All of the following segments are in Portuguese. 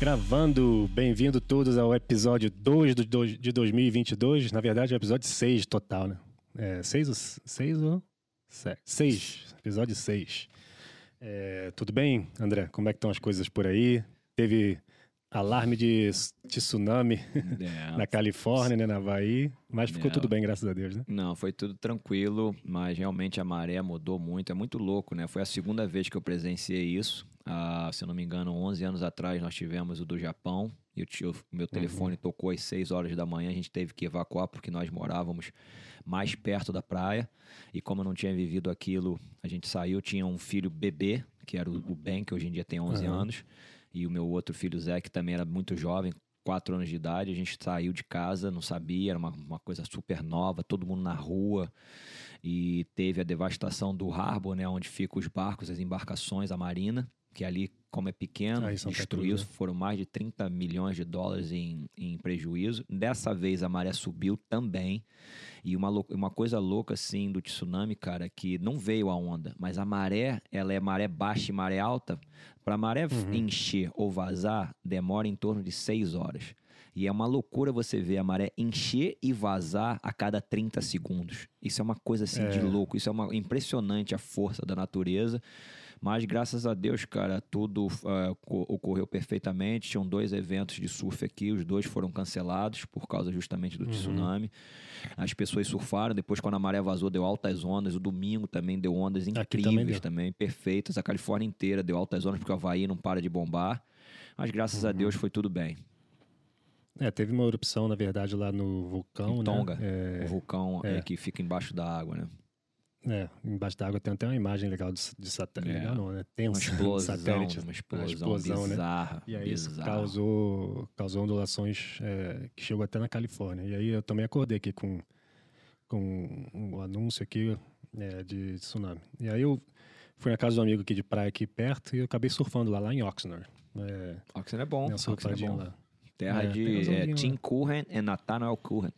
Gravando, bem-vindo todos ao episódio 2 do, do, de 2022. Na verdade, é o episódio 6 total, né? É, 6 ou 6 ou 6? Episódio 6. É, tudo bem, André? Como é que estão as coisas por aí? Teve alarme de, de tsunami é. na Califórnia, né, na Havaí, mas ficou é. tudo bem, graças a Deus, né? Não, foi tudo tranquilo, mas realmente a maré mudou muito, é muito louco, né? Foi a segunda vez que eu presenciei isso. Ah, se eu não me engano, 11 anos atrás nós tivemos o do Japão e o meu telefone uhum. tocou às 6 horas da manhã, a gente teve que evacuar porque nós morávamos mais perto da praia e como eu não tinha vivido aquilo, a gente saiu, tinha um filho bebê, que era o Ben, que hoje em dia tem 11 uhum. anos, e o meu outro filho Zé, que também era muito jovem, 4 anos de idade, a gente saiu de casa, não sabia, era uma, uma coisa super nova, todo mundo na rua, e teve a devastação do Harbor, né, onde ficam os barcos, as embarcações, a marina, que ali, como é pequeno, ah, destruiu, né? foram mais de 30 milhões de dólares em, em prejuízo. Dessa vez a maré subiu também. E uma, uma coisa louca, assim, do tsunami, cara, que não veio a onda, mas a maré, ela é maré baixa e maré alta. Para a maré uhum. encher ou vazar, demora em torno de 6 horas. E é uma loucura você ver a maré encher e vazar a cada 30 segundos. Isso é uma coisa assim é. de louco. Isso é uma impressionante a força da natureza. Mas graças a Deus, cara, tudo uh, ocorreu perfeitamente. Tinham dois eventos de surf aqui, os dois foram cancelados por causa justamente do uhum. tsunami. As pessoas surfaram, depois quando a maré vazou deu altas ondas. O domingo também deu ondas incríveis também, também, perfeitas. A Califórnia inteira deu altas ondas porque o Havaí não para de bombar. Mas graças uhum. a Deus foi tudo bem. É, teve uma erupção, na verdade, lá no vulcão, em né? Tonga, né? É... o vulcão é. que fica embaixo da água, né? É, embaixo d'água tem até uma imagem legal de, de satélite. É, legal não, né? Tem um explosão, satélite. Uma explosão, uma explosão né? bizarra. Né? E aí bizarra. isso causou, causou ondulações é, que chegou até na Califórnia. E aí eu também acordei aqui com, com um anúncio aqui é, de tsunami. E aí eu fui na casa do amigo aqui de praia aqui perto e eu acabei surfando lá, lá em Oxnard. É, Oxnard é bom. Oxnard é bom. Lá. Terra é, de é, Tim Curran e Nathaniel Curran.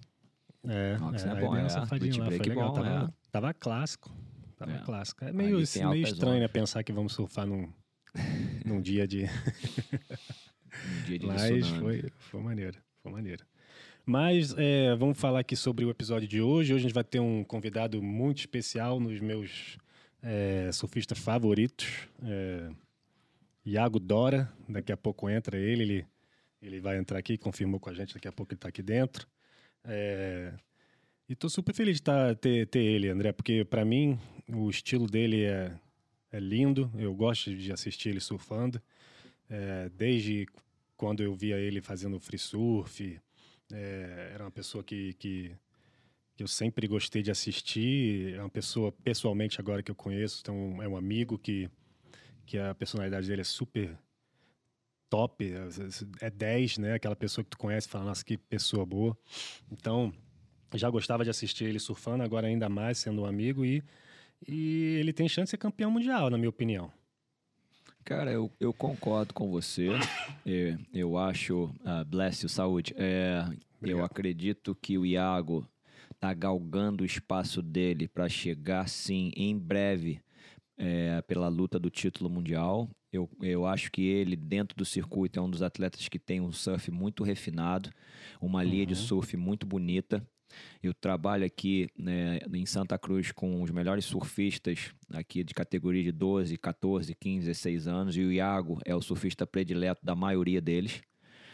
É, Oxnard é, é bom, é. Safadinho lá, foi legal. Bom, tava, é. Tava clássico. Tava é. clássico. É meio, meio estranho né, pensar que vamos surfar num, num dia de. um dia de Mas foi, foi maneiro. Foi maneiro. Mas é, vamos falar aqui sobre o episódio de hoje. Hoje a gente vai ter um convidado muito especial nos meus é, surfistas favoritos. É, Iago Dora, daqui a pouco entra ele, ele, ele vai entrar aqui, confirmou com a gente, daqui a pouco ele está aqui dentro. É, e tô super feliz de tá, ter, ter ele, André, porque para mim o estilo dele é, é lindo. Eu gosto de assistir ele surfando. É, desde quando eu via ele fazendo free surf, é, era uma pessoa que, que, que, eu sempre gostei de assistir. É uma pessoa, pessoalmente, agora que eu conheço, então é um amigo que, que a personalidade dele é super top, é 10, né? Aquela pessoa que tu conhece fala, nossa, que pessoa boa. Então, já gostava de assistir ele surfando, agora ainda mais sendo um amigo e, e ele tem chance de ser campeão mundial, na minha opinião. Cara, eu, eu concordo com você. eu, eu acho. Uh, bless you, saúde. É, eu acredito que o Iago tá galgando o espaço dele para chegar, sim, em breve é, pela luta do título mundial. Eu, eu acho que ele, dentro do circuito, é um dos atletas que tem um surf muito refinado, uma linha de uhum. surf muito bonita. Eu trabalho aqui né, em Santa Cruz com os melhores surfistas aqui de categoria de 12, 14, 15, 16 anos e o Iago é o surfista predileto da maioria deles.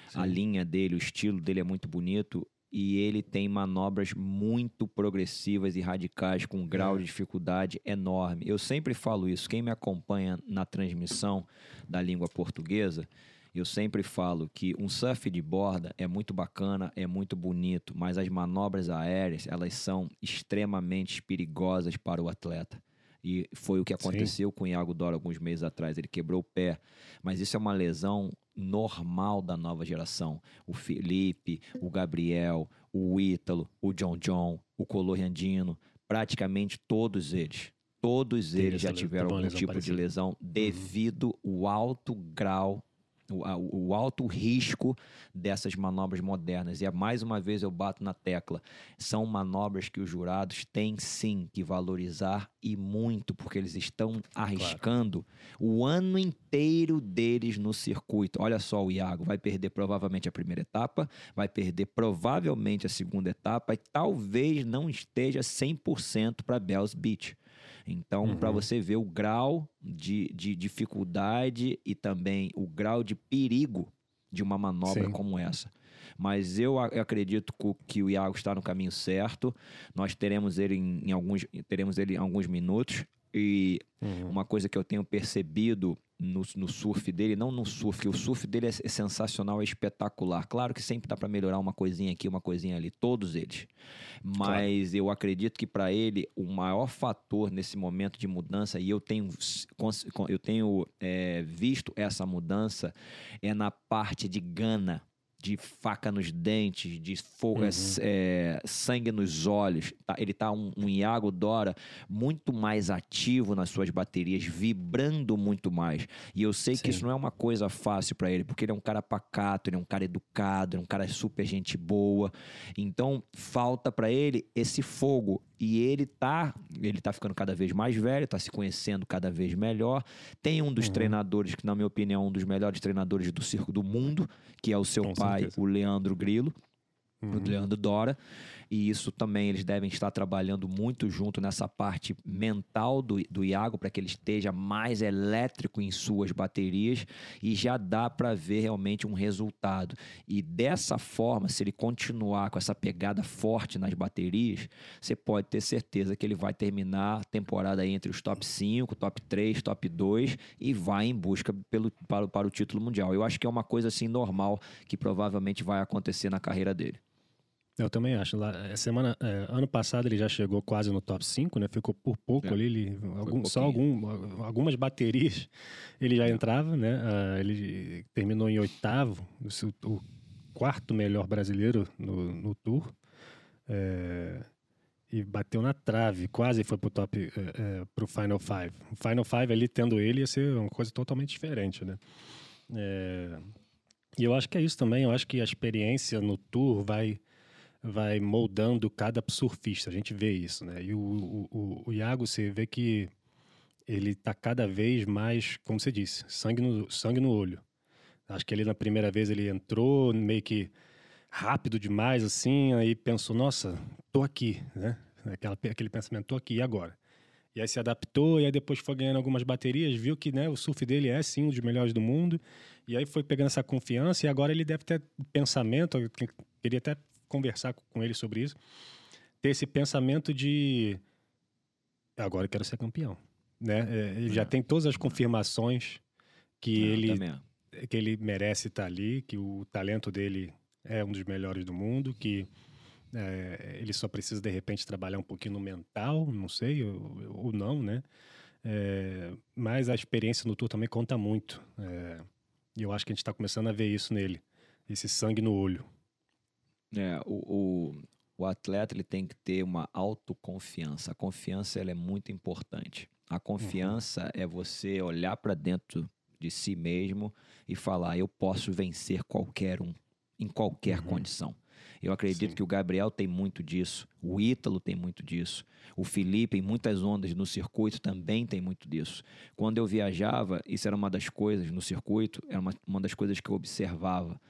Sim. A linha dele, o estilo dele é muito bonito e ele tem manobras muito progressivas e radicais com um grau é. de dificuldade enorme. Eu sempre falo isso, quem me acompanha na transmissão da língua portuguesa, eu sempre falo que um surf de borda é muito bacana, é muito bonito, mas as manobras aéreas, elas são extremamente perigosas para o atleta. E foi o que aconteceu Sim. com o Iago Dora alguns meses atrás. Ele quebrou o pé. Mas isso é uma lesão normal da nova geração. O Felipe, o Gabriel, o Ítalo, o John John, o Coloriandino, praticamente todos eles. Todos eles já tiveram algum tipo parecida. de lesão devido ao alto grau o, o, alto risco dessas manobras modernas. E é, mais uma vez eu bato na tecla: são manobras que os jurados têm sim que valorizar e muito, porque eles estão arriscando claro. o ano inteiro deles no circuito. Olha só, o Iago vai perder provavelmente a primeira etapa, vai perder provavelmente a segunda etapa e talvez não esteja 100% para Bells Beach. Então, uhum. para você ver o grau de, de dificuldade e também o grau de perigo de uma manobra Sim. como essa. Mas eu acredito que o Iago está no caminho certo. Nós teremos ele em, em alguns, teremos ele em alguns minutos. E uhum. uma coisa que eu tenho percebido no, no, surf dele, não no surf, que o surf dele é, é sensacional, é espetacular. Claro que sempre dá para melhorar uma coisinha aqui, uma coisinha ali, todos eles. Mas claro. eu acredito que para ele o maior fator nesse momento de mudança, e eu tenho, eu tenho é, visto essa mudança, é na parte de gana de faca nos dentes, de fogo, uhum. é, sangue nos olhos. Tá, ele tá um, um Iago Dora muito mais ativo nas suas baterias, vibrando muito mais. E eu sei Sim. que isso não é uma coisa fácil para ele, porque ele é um cara pacato, ele é um cara educado, ele é um cara super gente boa. Então falta para ele esse fogo, e ele tá, ele tá ficando cada vez mais velho, tá se conhecendo cada vez melhor. Tem um dos uhum. treinadores que na minha opinião é um dos melhores treinadores do circo do mundo, que é o seu Com pai, certeza. o Leandro Grilo, uhum. o Leandro Dora e isso também eles devem estar trabalhando muito junto nessa parte mental do, do Iago para que ele esteja mais elétrico em suas baterias e já dá para ver realmente um resultado. E dessa forma, se ele continuar com essa pegada forte nas baterias, você pode ter certeza que ele vai terminar a temporada entre os top 5, top 3, top 2 e vai em busca pelo, para, para o título mundial. Eu acho que é uma coisa assim normal que provavelmente vai acontecer na carreira dele. Eu também acho. Lá, é, semana, é, ano passado ele já chegou quase no top 5, né? Ficou por pouco é. ali. Ele, algum, só algum, algumas baterias ele já entrava, né? Uh, ele terminou em oitavo, o, o quarto melhor brasileiro no, no Tour. É, e bateu na trave, quase foi pro top, é, é, pro Final Five. O Final Five ali, tendo ele, ia ser uma coisa totalmente diferente, né? É, e eu acho que é isso também. Eu acho que a experiência no Tour vai vai moldando cada surfista. A gente vê isso, né? E o, o, o Iago, você vê que ele está cada vez mais, como você disse, sangue no, sangue no olho. Acho que ele na primeira vez ele entrou meio que rápido demais, assim, aí pensou, nossa, tô aqui, né? Aquela, aquele pensamento, tô aqui, e agora? E aí se adaptou, e aí depois foi ganhando algumas baterias, viu que né, o surf dele é sim um dos melhores do mundo, e aí foi pegando essa confiança, e agora ele deve ter pensamento, queria até conversar com ele sobre isso, ter esse pensamento de agora eu quero ser campeão, né? É, já é. tem todas as confirmações que é, ele que ele merece estar ali, que o talento dele é um dos melhores do mundo, que é, ele só precisa de repente trabalhar um pouquinho no mental, não sei, ou, ou não, né? É, mas a experiência no tour também conta muito. E eu acho que a gente está começando a ver isso nele, esse sangue no olho. É, o, o, o, atleta ele tem que ter uma autoconfiança. A confiança ela é muito importante. A confiança uhum. é você olhar para dentro de si mesmo e falar: eu posso vencer qualquer um, em qualquer uhum. condição. Eu acredito Sim. que o Gabriel tem muito disso, o Ítalo tem muito disso, o Felipe, em muitas ondas no circuito, também tem muito disso. Quando eu viajava, isso era uma das coisas no circuito, era uma, uma das coisas que eu observava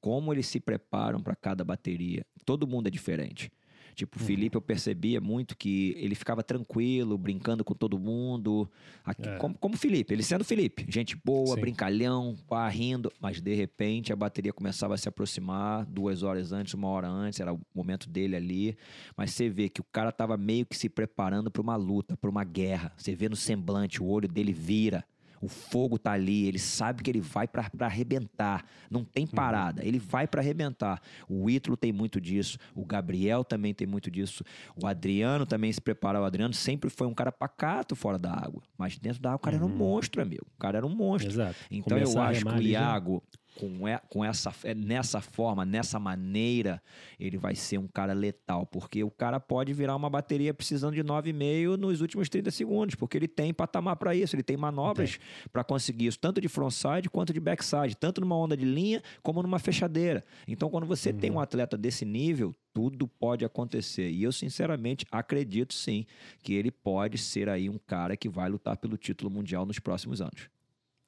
como eles se preparam para cada bateria. Todo mundo é diferente. Tipo, o uhum. Felipe eu percebia muito que ele ficava tranquilo, brincando com todo mundo. Aqui, é. como, como o Felipe, ele sendo Felipe. Gente boa, Sim. brincalhão, pá, rindo. Mas de repente a bateria começava a se aproximar duas horas antes, uma hora antes, era o momento dele ali. Mas você vê que o cara tava meio que se preparando para uma luta, para uma guerra. Você vê no semblante, o olho dele vira. O fogo tá ali, ele sabe que ele vai para arrebentar. Não tem uhum. parada, ele vai para arrebentar. O Ítalo tem muito disso, o Gabriel também tem muito disso. O Adriano também se prepara. O Adriano sempre foi um cara pacato fora da água, mas dentro da água o cara uhum. era um uhum. monstro, amigo. O cara era um monstro. Exato. Então Começar eu acho que o Iago, com, é, com essa, é, nessa forma, nessa maneira, ele vai ser um cara letal, porque o cara pode virar uma bateria precisando de 9,5 nos últimos 30 segundos, porque ele tem patamar para isso, ele tem manobras para conseguir isso, tanto de frontside quanto de backside, tanto numa onda de linha como numa fechadeira. Então, quando você uhum. tem um atleta desse nível, tudo pode acontecer. E eu, sinceramente, acredito sim que ele pode ser aí um cara que vai lutar pelo título mundial nos próximos anos.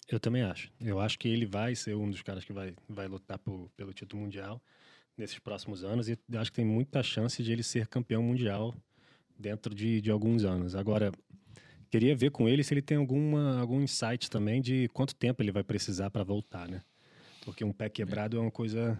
Eu também acho. Eu acho que ele vai ser um dos caras que vai, vai lutar por, pelo título mundial nesses próximos anos e acho que tem muita chance de ele ser campeão mundial dentro de, de alguns anos. Agora, queria ver com ele se ele tem alguma, algum insight também de quanto tempo ele vai precisar para voltar, né? Porque um pé quebrado é uma coisa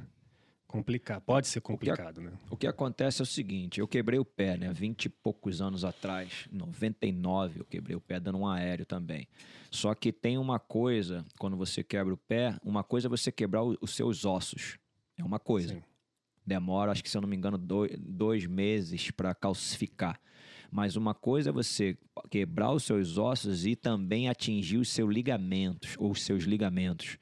complicada, pode ser complicado, o que, né? O que acontece é o seguinte, eu quebrei o pé, né, vinte e poucos anos atrás, 99 eu quebrei o pé dando um aéreo também. Só que tem uma coisa, quando você quebra o pé, uma coisa é você quebrar os seus ossos, é uma coisa. Sim. Demora, acho que se eu não me engano, dois, dois meses para calcificar. Mas uma coisa é você quebrar os seus ossos e também atingir os seus ligamentos ou os seus ligamentos.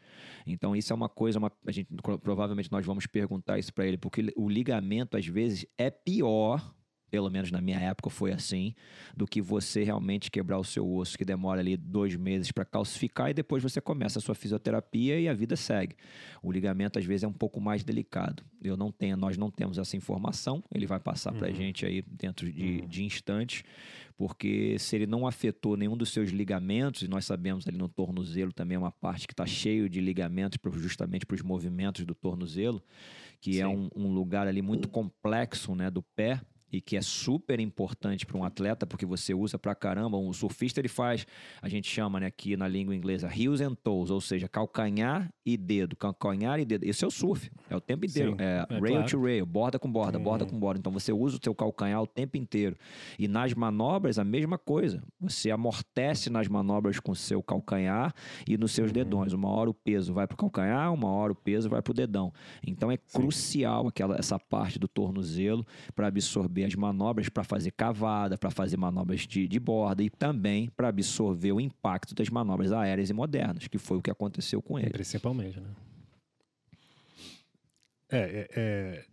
Então isso é uma coisa, uma, a gente provavelmente nós vamos perguntar isso para ele, porque o ligamento às vezes é pior pelo menos na minha época foi assim, do que você realmente quebrar o seu osso, que demora ali dois meses para calcificar e depois você começa a sua fisioterapia e a vida segue. O ligamento às vezes é um pouco mais delicado. Eu não tenho, nós não temos essa informação, ele vai passar uhum. para a gente aí dentro de, uhum. de instantes, porque se ele não afetou nenhum dos seus ligamentos, e nós sabemos ali no tornozelo também é uma parte que está cheio de ligamentos justamente para os movimentos do tornozelo, que é Sim. é um, um, lugar ali muito complexo né, do pé, e que é super importante para um atleta, porque você usa para caramba. Um surfista ele faz, a gente chama né, aqui na língua inglesa, heels and toes, ou seja, calcanhar e dedo, calcanhar e dedo. Esse é o surf, é o tempo inteiro. Sim, é, é, rail claro. to rail, borda com borda, borda com borda. Então você usa o seu calcanhar o tempo inteiro. E nas manobras, a mesma coisa. Você amortece nas manobras com o seu calcanhar e nos seus uhum. dedões. Uma hora o peso vai para o calcanhar, uma hora o peso vai para o dedão. Então é Sim. crucial aquela, essa parte do tornozelo para absorver as manobras para fazer cavada, para fazer manobras de, de borda e também para absorver o impacto das manobras aéreas e modernas, que foi o que aconteceu com ele. Principalmente, né? É, é,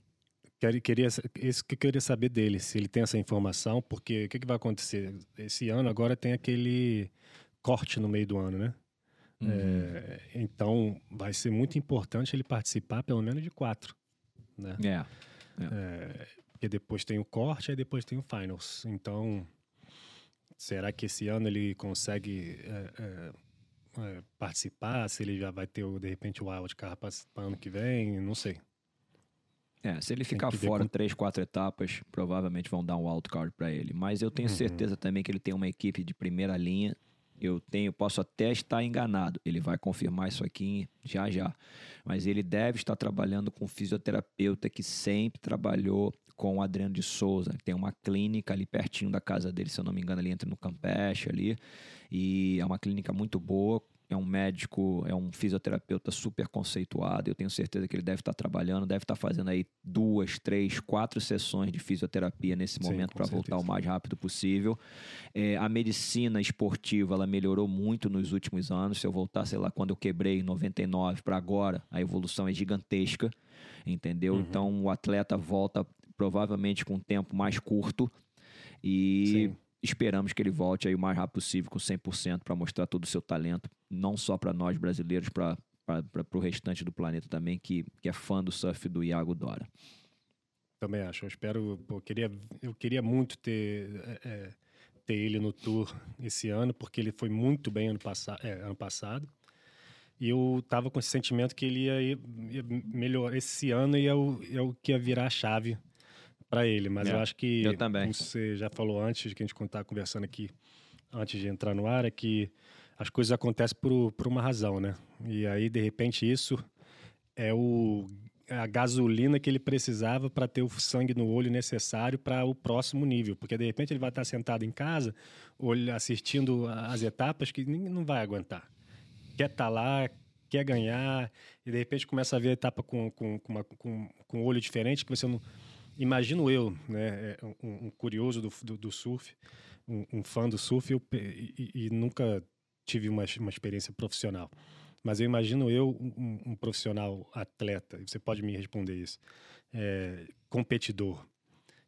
é queria, isso que eu queria saber dele, se ele tem essa informação, porque o que, que vai acontecer? Esse ano agora tem aquele corte no meio do ano, né? Uhum. É, então vai ser muito importante ele participar pelo menos de quatro. Né? É. é. Porque depois tem o corte e depois tem o finals. Então, será que esse ano ele consegue é, é, é, participar? Se ele já vai ter, de repente, o wildcard para ano que vem? Não sei. É, se ele ficar fora com... três, quatro etapas, provavelmente vão dar um wildcard para ele. Mas eu tenho uhum. certeza também que ele tem uma equipe de primeira linha. Eu tenho, posso até estar enganado. Ele vai confirmar isso aqui já já. Mas ele deve estar trabalhando com um fisioterapeuta que sempre trabalhou com o Adriano de Souza. Tem uma clínica ali pertinho da casa dele, se eu não me engano, ali entra no Campeche ali. E é uma clínica muito boa. É um médico, é um fisioterapeuta super conceituado. Eu tenho certeza que ele deve estar trabalhando, deve estar fazendo aí duas, três, quatro sessões de fisioterapia nesse momento para voltar o mais rápido possível. É, a medicina esportiva ela melhorou muito nos últimos anos. Se eu voltar, sei lá, quando eu quebrei em 99 para agora, a evolução é gigantesca entendeu? Uhum. Então o atleta volta provavelmente com um tempo mais curto. E Sim. esperamos que ele volte aí o mais rápido possível com 100% para mostrar todo o seu talento, não só para nós brasileiros, para o restante do planeta também, que, que é fã do surf do Iago Dora. Também acho. Eu espero. eu, queria, eu queria muito ter, é, é, ter ele no tour esse ano, porque ele foi muito bem ano, passa, é, ano passado. E eu tava com esse sentimento que ele ia, ia melhor. Esse ano ia ia o que ia virar a chave para ele, mas é, eu acho que eu também. como você já falou antes que a gente estar conversando aqui antes de entrar no ar é que as coisas acontecem por, por uma razão, né? E aí de repente isso é o é a gasolina que ele precisava para ter o sangue no olho necessário para o próximo nível, porque de repente ele vai estar sentado em casa, assistindo as etapas que não vai aguentar. Quer estar tá lá, quer ganhar, e de repente começa a ver a etapa com, com, com, uma, com, com um olho diferente que você não imagino eu, né, é, um, um curioso do, do, do surf, um, um, fã do surf eu, e, e, nunca tive uma, uma experiência profissional. mas eu imagino eu, um, um profissional atleta, você pode me responder isso, é, competidor,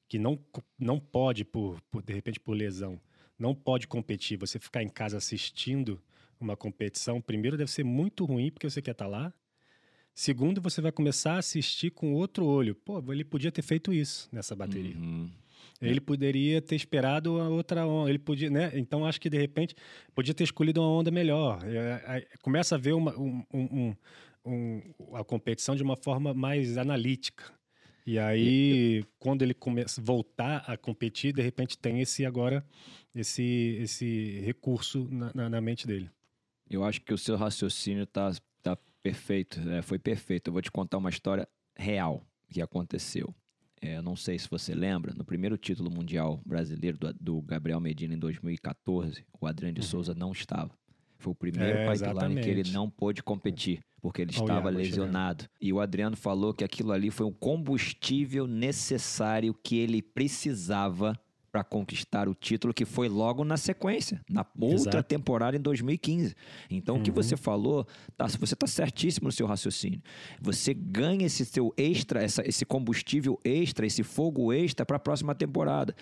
que não, não pode, por, por, de repente, por lesão, não pode competir, você ficar em casa assistindo uma competição, primeiro deve ser muito ruim, porque você quer estar tá lá, Segundo, você vai começar a assistir com outro olho. Pô, ele podia ter feito isso nessa bateria. Uhum. Ele poderia ter esperado a outra onda. Ele podia, né? Então acho que de repente podia ter escolhido uma onda melhor. É, começa a ver uma, um, um, um, a competição de uma forma mais analítica. E aí, quando ele começa voltar a competir, de repente tem esse agora esse esse recurso na, na, na mente dele. Eu acho que o seu raciocínio está tá perfeito, é, foi perfeito. Eu vou te contar uma história real que aconteceu. É, não sei se você lembra, no primeiro título mundial brasileiro do, do Gabriel Medina em 2014, o Adriano de uhum. Souza não estava. Foi o primeiro é, pipeline que ele não pôde competir, porque ele estava lesionado. E o Adriano falou que aquilo ali foi um combustível necessário que ele precisava para conquistar o título que foi logo na sequência, na outra Exato. temporada em 2015. Então, uhum. o que uhum. você falou, tá, você está certíssimo no seu raciocínio. Você ganha esse seu extra, essa, esse combustível extra, esse fogo extra para a próxima temporada.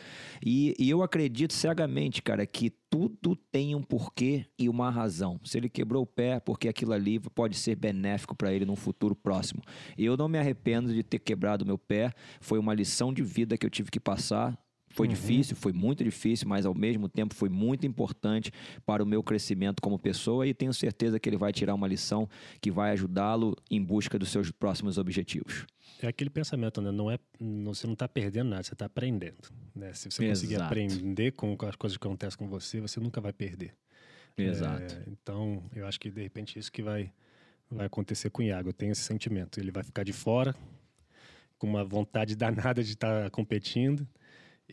E, e eu acredito cegamente, cara, que tudo tem um porquê e uma razão. Se ele quebrou o pé, porque aquilo ali pode ser benéfico para ele num futuro próximo. Eu não me arrependo de ter quebrado meu pé, foi uma lição de vida que eu tive que passar. Foi uhum. difícil, foi muito difícil, mas ao mesmo tempo foi muito importante para o meu crescimento como pessoa e tenho certeza que ele vai tirar uma lição que vai ajudá-lo em busca dos seus próximos objetivos. É aquele pensamento, né? Não é, você não está perdendo nada, você está aprendendo. Né? Se você conseguir Exato. aprender com as coisas que acontecem com você, você nunca vai perder. Exato. É, então, eu acho que de repente isso que vai, vai acontecer com o Iago. Eu tenho esse sentimento. Ele vai ficar de fora, com uma vontade danada de estar tá competindo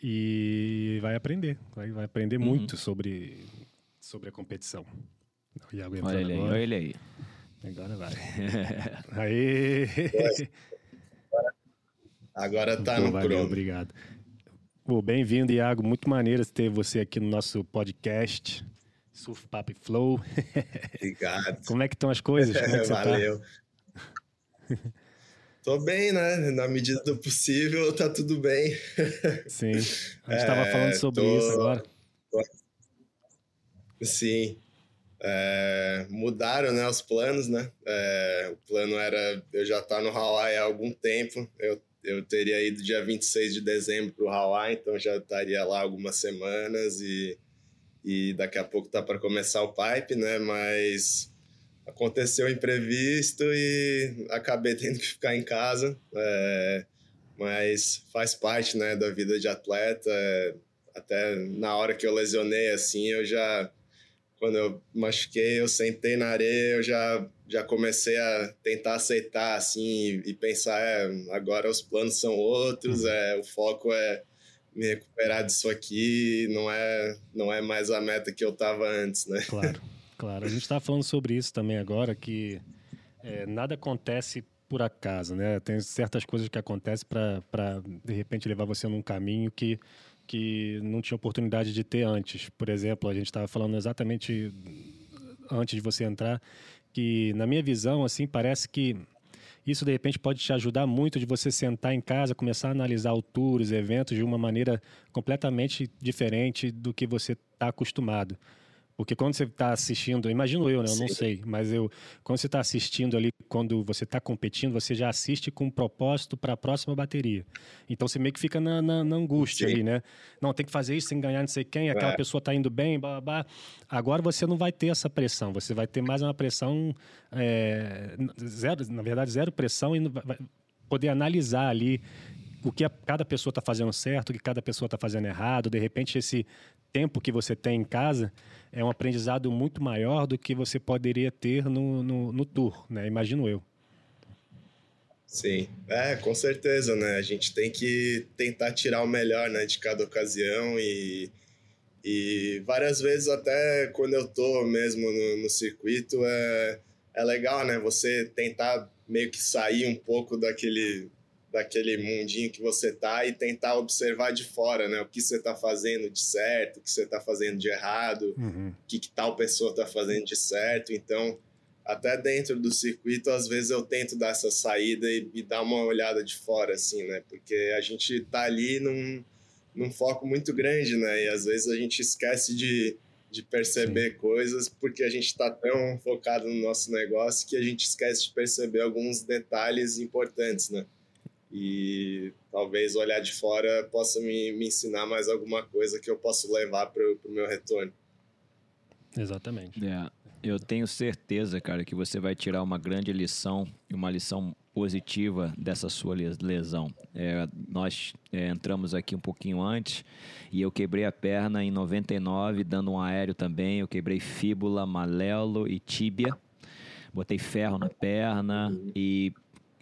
e vai aprender, vai, vai aprender uhum. muito sobre, sobre a competição. O Iago olha ele agora. aí, olha ele aí. Agora vai. aí. Agora tá Pô, no valeu, crono. Obrigado. Bem-vindo, Iago. Muito maneiro ter você aqui no nosso podcast. Surf Papo Flow. Obrigado. Como é que estão as coisas? Como é que tá? Valeu. Tá? Tô bem, né? Na medida do possível, tá tudo bem. Sim. A gente é, falando sobre tô... isso agora. Sim. É, mudaram né, os planos, né? É, o plano era eu já estar tá no Hawaii há algum tempo. Eu, eu teria ido dia 26 de dezembro para o Hawaii, então já estaria lá algumas semanas e, e daqui a pouco tá para começar o pipe, né? Mas aconteceu imprevisto e acabei tendo que ficar em casa. É, mas faz parte né, da vida de atleta. É, até na hora que eu lesionei, assim, eu já. Quando eu machuquei, eu sentei na areia, eu já, já comecei a tentar aceitar, assim, e, e pensar: é, agora os planos são outros, uhum. é, o foco é me recuperar disso aqui, não é, não é mais a meta que eu tava antes, né? Claro. Claro, a gente está falando sobre isso também agora, que é, nada acontece por acaso, né? Tem certas coisas que acontecem para, de repente, levar você num caminho que, que não tinha oportunidade de ter antes. Por exemplo, a gente estava falando exatamente antes de você entrar, que, na minha visão, assim, parece que isso, de repente, pode te ajudar muito de você sentar em casa, começar a analisar os eventos de uma maneira completamente diferente do que você está acostumado. Porque quando você está assistindo, imagino eu, né? Eu Sim. não sei, mas eu quando você está assistindo ali, quando você está competindo, você já assiste com um propósito para a próxima bateria. Então você meio que fica na, na, na angústia Sim. ali, né? Não, tem que fazer isso sem ganhar não sei quem, aquela é. pessoa está indo bem, blá, blá, blá. Agora você não vai ter essa pressão, você vai ter mais uma pressão, é, zero, na verdade, zero pressão e vai poder analisar ali o que a, cada pessoa está fazendo certo, o que cada pessoa está fazendo errado. De repente, esse tempo que você tem em casa é um aprendizado muito maior do que você poderia ter no, no, no tour, né? Imagino eu. Sim, é, com certeza, né? A gente tem que tentar tirar o melhor né, de cada ocasião e, e várias vezes até quando eu tô mesmo no, no circuito é, é legal, né? Você tentar meio que sair um pouco daquele daquele mundinho que você tá e tentar observar de fora, né? O que você tá fazendo de certo, o que você tá fazendo de errado, uhum. o que, que tal pessoa tá fazendo de certo. Então, até dentro do circuito, às vezes eu tento dar essa saída e, e dar uma olhada de fora, assim, né? Porque a gente tá ali num, num foco muito grande, né? E às vezes a gente esquece de, de perceber Sim. coisas porque a gente está tão focado no nosso negócio que a gente esquece de perceber alguns detalhes importantes, né? E talvez olhar de fora possa me, me ensinar mais alguma coisa que eu possa levar para o meu retorno. Exatamente. É. Eu tenho certeza, cara, que você vai tirar uma grande lição e uma lição positiva dessa sua lesão. É, nós é, entramos aqui um pouquinho antes e eu quebrei a perna em 99, dando um aéreo também. Eu quebrei fíbula, malelo e tíbia. Botei ferro na perna e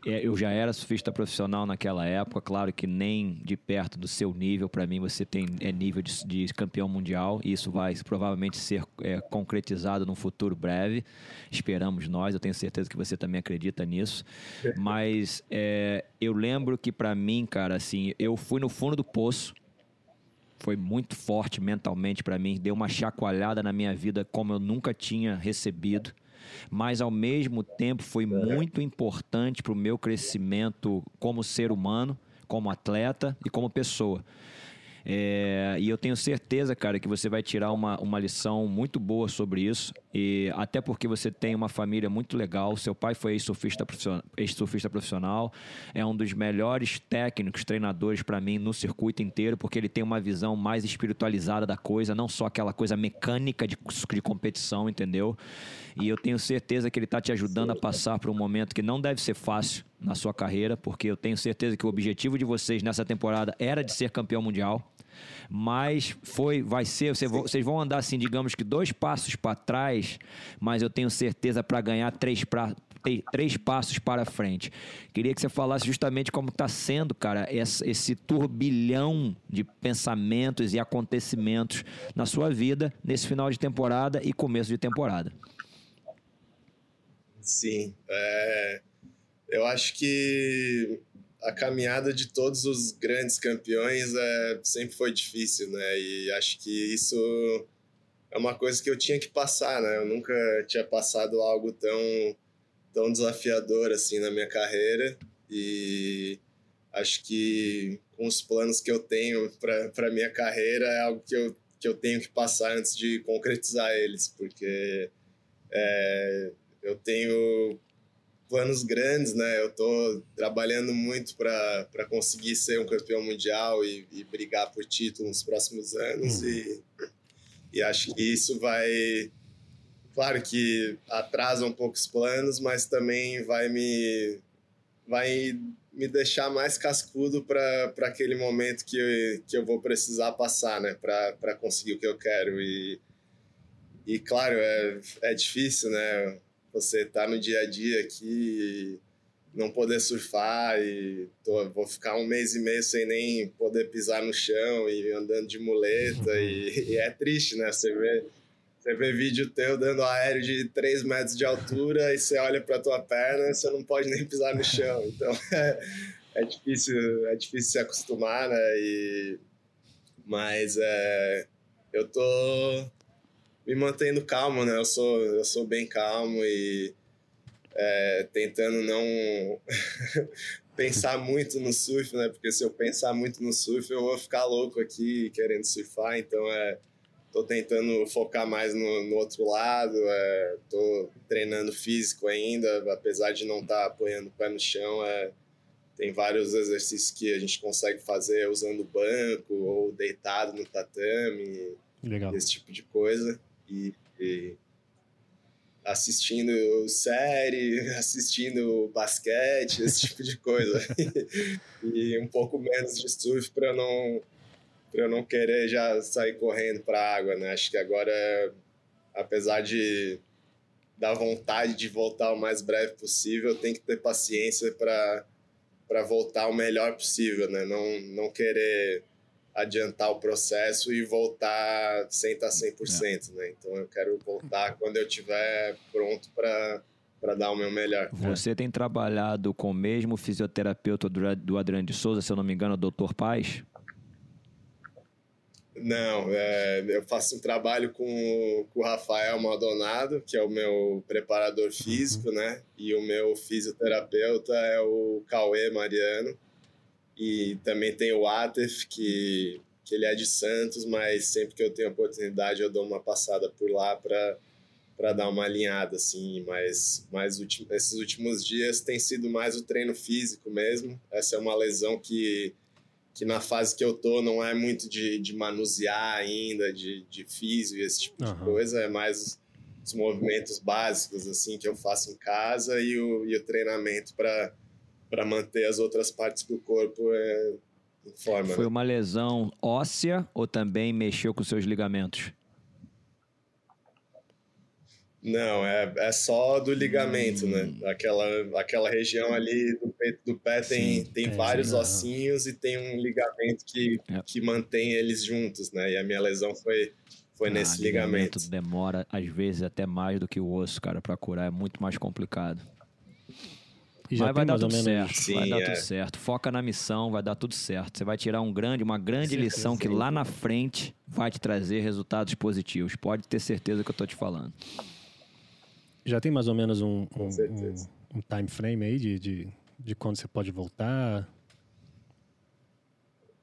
eu já era surfista profissional naquela época, claro que nem de perto do seu nível. Para mim, você tem é nível de, de, campeão mundial e isso vai provavelmente ser é, concretizado num futuro breve. Esperamos nós. Eu tenho certeza que você também acredita nisso. Mas é, eu lembro que para mim, cara, assim, eu fui no fundo do poço. Foi muito forte mentalmente para mim. Deu uma chacoalhada na minha vida como eu nunca tinha recebido mas ao mesmo tempo foi muito importante para o meu crescimento como ser humano, como atleta e como pessoa. É, e eu tenho certeza, cara, que você vai tirar uma, uma lição muito boa sobre isso. E até porque você tem uma família muito legal. Seu pai foi ex-surfista profissional, ex profissional, é um dos melhores técnicos, treinadores para mim no circuito inteiro, porque ele tem uma visão mais espiritualizada da coisa, não só aquela coisa mecânica de, de competição, entendeu? E eu tenho certeza que ele está te ajudando a passar por um momento que não deve ser fácil na sua carreira, porque eu tenho certeza que o objetivo de vocês nessa temporada era de ser campeão mundial mas foi, vai ser, vocês vão andar assim, digamos que dois passos para trás, mas eu tenho certeza para ganhar três, pra, três passos para frente. Queria que você falasse justamente como está sendo, cara, esse, esse turbilhão de pensamentos e acontecimentos na sua vida nesse final de temporada e começo de temporada. Sim, é, eu acho que a caminhada de todos os grandes campeões é, sempre foi difícil, né? E acho que isso é uma coisa que eu tinha que passar, né? Eu nunca tinha passado algo tão, tão desafiador assim na minha carreira e acho que com os planos que eu tenho para minha carreira é algo que eu, que eu tenho que passar antes de concretizar eles, porque é, eu tenho planos grandes, né? Eu tô trabalhando muito para conseguir ser um campeão mundial e, e, brigar por título nos próximos anos uhum. e, e acho que isso vai claro que atrasa um pouco os planos, mas também vai me vai me deixar mais cascudo para aquele momento que eu, que eu vou precisar passar, né? Para conseguir o que eu quero e e claro, é, é difícil, né? Você tá no dia a dia aqui não poder surfar e tô, vou ficar um mês e meio sem nem poder pisar no chão e andando de muleta e, e é triste, né? Você vê, você vê vídeo teu dando aéreo de 3 metros de altura e você olha para tua perna e você não pode nem pisar no chão. Então é, é difícil, é difícil se acostumar, né? E, mas é, eu tô me mantendo calmo, né? Eu sou, eu sou bem calmo e é, tentando não pensar muito no surf, né? Porque se eu pensar muito no surf, eu vou ficar louco aqui querendo surfar. Então, é, tô tentando focar mais no, no outro lado. É, tô treinando físico ainda, apesar de não estar tá apoiando o pé no chão. É, tem vários exercícios que a gente consegue fazer usando banco ou deitado no tatame. Legal. Esse tipo de coisa e, e assistindo série, assistindo basquete, esse tipo de coisa. e um pouco menos de surf para não para não querer já sair correndo para a água, né? Acho que agora apesar de da vontade de voltar o mais breve possível, tem que ter paciência para para voltar o melhor possível, né? Não não querer adiantar o processo e voltar sem estar 100%, é. né? Então eu quero voltar quando eu estiver pronto para para dar o meu melhor. Você tem trabalhado com o mesmo fisioterapeuta do, do Adriano de Souza, se eu não me engano, o Dr. Paz? Não, é, eu faço um trabalho com, com, o Rafael Maldonado, que é o meu preparador físico, né? E o meu fisioterapeuta é o Cauê Mariano. E também tem o Atef, que, que ele é de Santos, mas sempre que eu tenho oportunidade eu dou uma passada por lá para para dar uma alinhada assim, mas mais esses últimos dias tem sido mais o treino físico mesmo. Essa é uma lesão que que na fase que eu tô não é muito de, de manusear ainda, de, de físico e esse tipo uhum. de coisa, é mais os movimentos básicos assim que eu faço em casa e o, e o treinamento para para manter as outras partes do corpo é, em forma. Foi né? uma lesão óssea ou também mexeu com seus ligamentos? Não, é, é só do ligamento, né? hum. né? Aquela, aquela região ali do peito do pé tem, Sim, tem é, vários não. ossinhos e tem um ligamento que, é. que mantém eles juntos, né? E a minha lesão foi, foi ah, nesse ligamento. ligamento. demora, às vezes, até mais do que o osso, cara, para curar. É muito mais complicado. Mas vai dar tudo certo. Sim, vai dar é. tudo certo. Foca na missão, vai dar tudo certo. Você vai tirar um grande, uma grande lição que lá na frente vai te trazer resultados positivos. Pode ter certeza que eu tô te falando. Já tem mais ou menos um, um, um, um time frame aí de, de, de quando você pode voltar?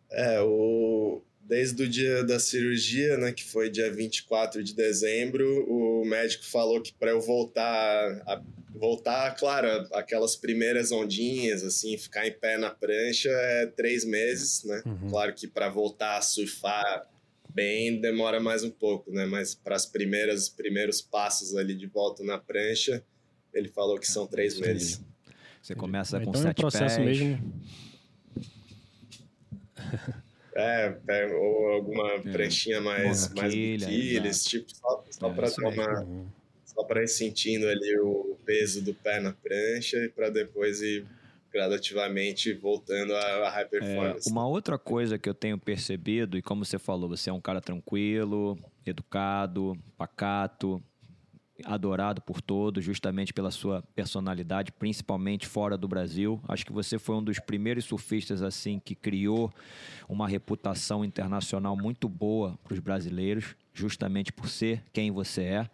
É, o, desde o dia da cirurgia, né, que foi dia 24 de dezembro, o médico falou que para eu voltar, a, voltar, claro, aquelas primeiras ondinhas, assim, ficar em pé na prancha é três meses, né? Uhum. Claro que para voltar a surfar bem demora mais um pouco, né? Mas para as primeiras primeiros passos ali de volta na prancha, ele falou que são três meses. Você começa então com é um processo pés. mesmo. É, ou alguma é. pranchinha mais, mais biquílis, tipo, só, só é, para tomar, só para ir sentindo ali o peso do pé na prancha e para depois ir gradativamente voltando à high performance. É, uma outra coisa que eu tenho percebido, e como você falou, você é um cara tranquilo, educado, pacato, adorado por todos, justamente pela sua personalidade, principalmente fora do Brasil. Acho que você foi um dos primeiros surfistas assim que criou uma reputação internacional muito boa para os brasileiros, justamente por ser quem você é.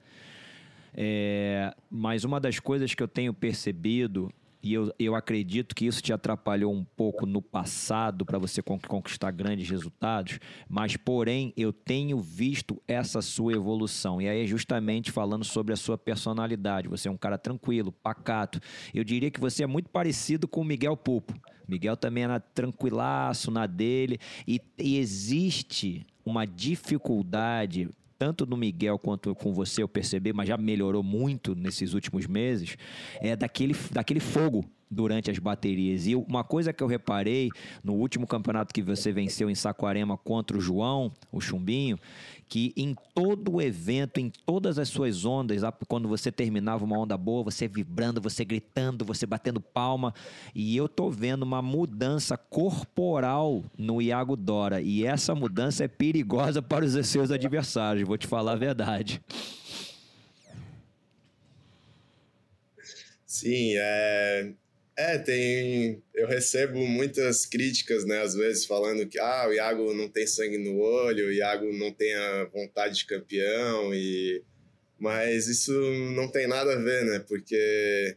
é. Mas uma das coisas que eu tenho percebido e eu, eu acredito que isso te atrapalhou um pouco no passado para você conquistar grandes resultados, mas porém eu tenho visto essa sua evolução. E aí é justamente falando sobre a sua personalidade. Você é um cara tranquilo, pacato. Eu diria que você é muito parecido com o Miguel Pupo. Miguel também era tranquilaço na dele. E, e existe uma dificuldade tanto no Miguel quanto com você eu percebi, mas já melhorou muito nesses últimos meses, é daquele, daquele fogo durante as baterias. E uma coisa que eu reparei no último campeonato que você venceu em Saquarema contra o João, o Chumbinho, que em todo o evento, em todas as suas ondas, quando você terminava uma onda boa, você vibrando, você gritando, você batendo palma, e eu tô vendo uma mudança corporal no Iago Dora, e essa mudança é perigosa para os seus adversários, vou te falar a verdade. Sim, é, é, tem. Eu recebo muitas críticas, né? Às vezes falando que ah, o Iago não tem sangue no olho, o Iago não tem a vontade de campeão, e. Mas isso não tem nada a ver, né? Porque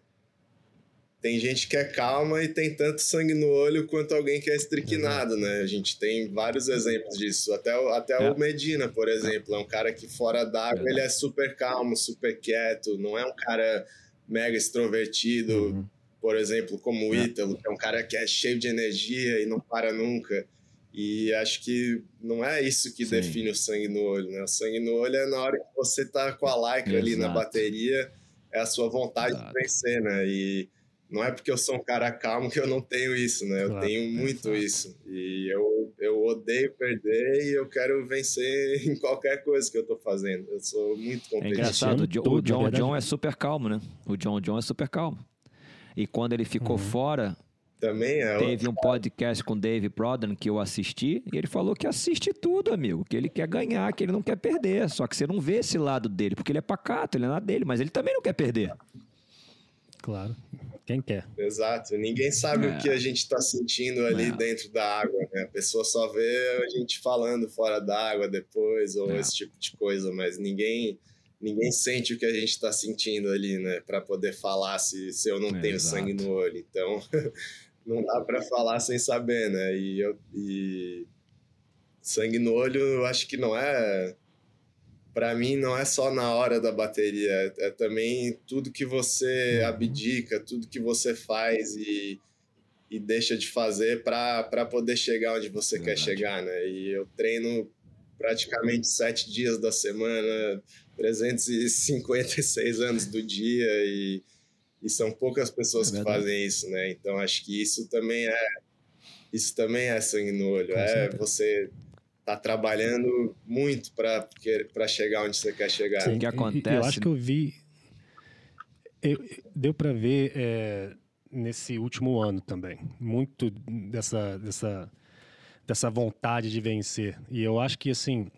tem gente que é calma e tem tanto sangue no olho quanto alguém que é estriquinado, né? A gente tem vários exemplos disso. Até, até é. o Medina, por exemplo, é um cara que fora d'água ele é super calmo, super quieto, não é um cara mega extrovertido. Uhum por exemplo, como o é. Ítalo, que é um cara que é cheio de energia e não para nunca. E acho que não é isso que Sim. define o sangue no olho, né? O sangue no olho é na hora que você tá com a lycra ali na bateria, é a sua vontade Exato. de vencer, né? E não é porque eu sou um cara calmo que eu não tenho isso, né? Eu claro. tenho muito Exato. isso. E eu, eu odeio perder e eu quero vencer em qualquer coisa que eu tô fazendo. Eu sou muito competitivo. É engraçado, o, John, o John, John é super calmo, né? O John John é super calmo. E quando ele ficou uhum. fora, também é teve um podcast com o Dave Prodan que eu assisti e ele falou que assiste tudo, amigo, que ele quer ganhar, que ele não quer perder. Só que você não vê esse lado dele, porque ele é pacato, ele é na dele, mas ele também não quer perder. Claro. Quem quer? Exato. Ninguém sabe É. o que a gente está sentindo ali É. dentro da água, né? A pessoa só vê a gente falando fora da água depois ou É. esse tipo de coisa, mas ninguém ninguém sente o que a gente está sentindo ali, né? Para poder falar se, se eu não É, tenho exato. sangue no olho. Então, não dá para falar sem saber, né? E, eu, e sangue no olho, eu acho que não é para mim não é só na hora da bateria, é, é também tudo que você Uhum. abdica, tudo que você faz e, e deixa de fazer para poder chegar onde você quer chegar, né? E eu treino praticamente sete dias da semana, 356 anos do dia e, e são poucas pessoas É que fazem isso, né? Então acho que isso também é isso também é sangue no olho, é você tá trabalhando muito para chegar onde você quer chegar. Sim. que acontece- Eu acho que eu vi. eu- deu para ver é, nesse último ano também muito dessa, dessa, dessa vontade de vencer. E eu acho que assim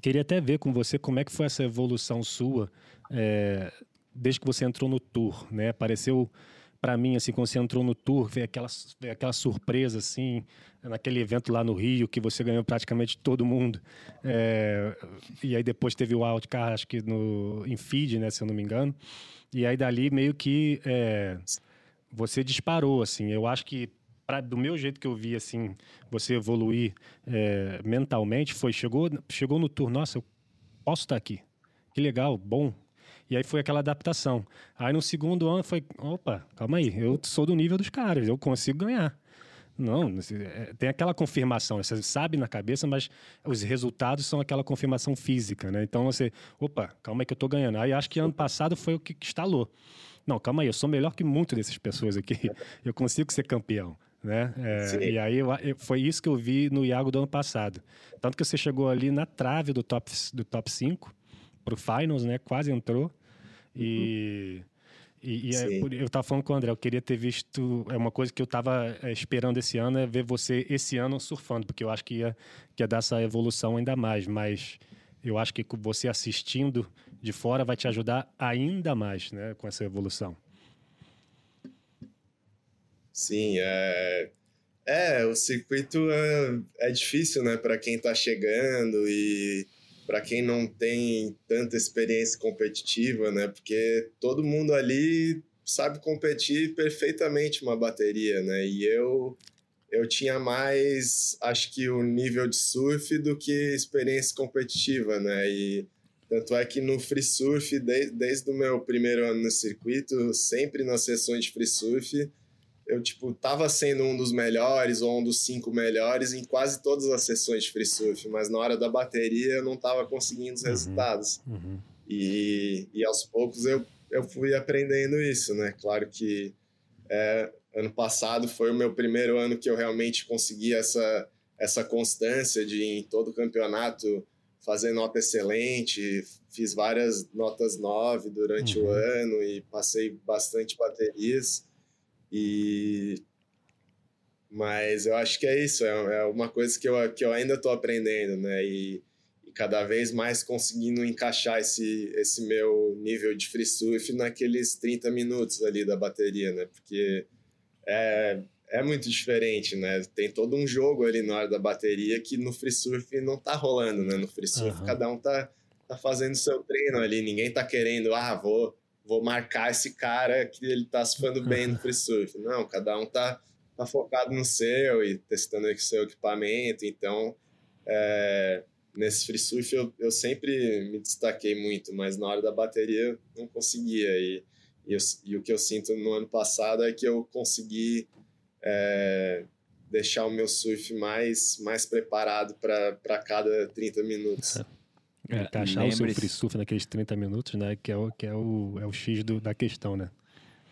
queria até ver com você como é que foi essa evolução sua é, desde que você entrou no tour, né? Apareceu para mim assim quando você entrou no tour, veio aquela veio aquela surpresa assim naquele evento lá no Rio que você ganhou praticamente todo mundo. É, e aí depois teve o wildcard, acho que no, em feed, né, se eu não me engano. E aí dali meio que é, você disparou, assim. Eu acho que pra, do meu jeito que eu vi, assim, você evoluir é, mentalmente, foi chegou, chegou no tour, nossa, eu posso estar aqui. Que legal, bom. E aí foi aquela adaptação. Aí no segundo ano foi, opa, calma aí, eu sou do nível dos caras, eu consigo ganhar. Não, é, tem aquela confirmação, você sabe na cabeça, mas os resultados são aquela confirmação física, né? Então você, opa, calma aí que eu tô ganhando. Aí acho que ano passado foi o que instalou. Não, calma aí, eu sou melhor que muitas dessas pessoas aqui. Eu consigo ser campeão, né? É, e aí eu- foi isso que eu vi no Iago do ano passado. Tanto que você chegou ali na trave do top, do top 5 pro Finals, né? Quase entrou. E, e, e é eu tava falando com o André, eu queria ter visto. É uma coisa que eu tava é, esperando esse ano, é ver você esse ano surfando, porque eu acho que ia, que ia dar essa evolução ainda mais. Mas eu acho que você assistindo de fora vai te ajudar ainda mais, né? Com essa evolução. Sim, é, é o circuito é, é difícil, né, para quem está chegando e para quem não tem tanta experiência competitiva, né, porque todo mundo ali sabe competir perfeitamente uma bateria, né, e eu eu tinha mais, acho que o nível de surf do que experiência competitiva, né, e tanto é que no free surf, de, desde o meu primeiro ano no circuito, sempre nas sessões de free surf, eu, tipo, tava sendo um dos melhores ou um dos cinco melhores em quase todas as sessões de free surf, mas na hora da bateria eu não tava conseguindo os Uhum. resultados. Uhum. E, e aos poucos eu, eu fui aprendendo isso, né? Claro que é, ano passado foi o meu primeiro ano que eu realmente consegui essa, essa constância de em todo campeonato fazer nota excelente, fiz várias notas nove durante o Uhum. ano e passei bastante baterias. E mas eu acho que é isso, é, é uma coisa que eu, que eu ainda estou aprendendo, né? E, e cada vez mais conseguindo encaixar esse, esse meu nível de free surf naqueles 30 minutos ali da bateria, né? Porque é, é muito diferente, né? Tem todo um jogo ali na hora da bateria que no free surf não tá rolando, né? No free surf Aham. cada um tá, tá fazendo seu treino ali, ninguém tá querendo, ah, vou, vou marcar esse cara que ele tá surfando bem no free surf. Não, cada um tá, tá focado no seu e testando o seu equipamento, então é, nesse free surf eu, eu sempre me destaquei muito, mas na hora da bateria não conseguia. E, e, eu- e o que eu sinto no ano passado é que eu consegui é, deixar o meu surf mais, mais preparado para cada 30 minutos. É, Encaixar o seu free surf naqueles 30 minutos, né? Que é o, que é o, é o X do- da questão, né?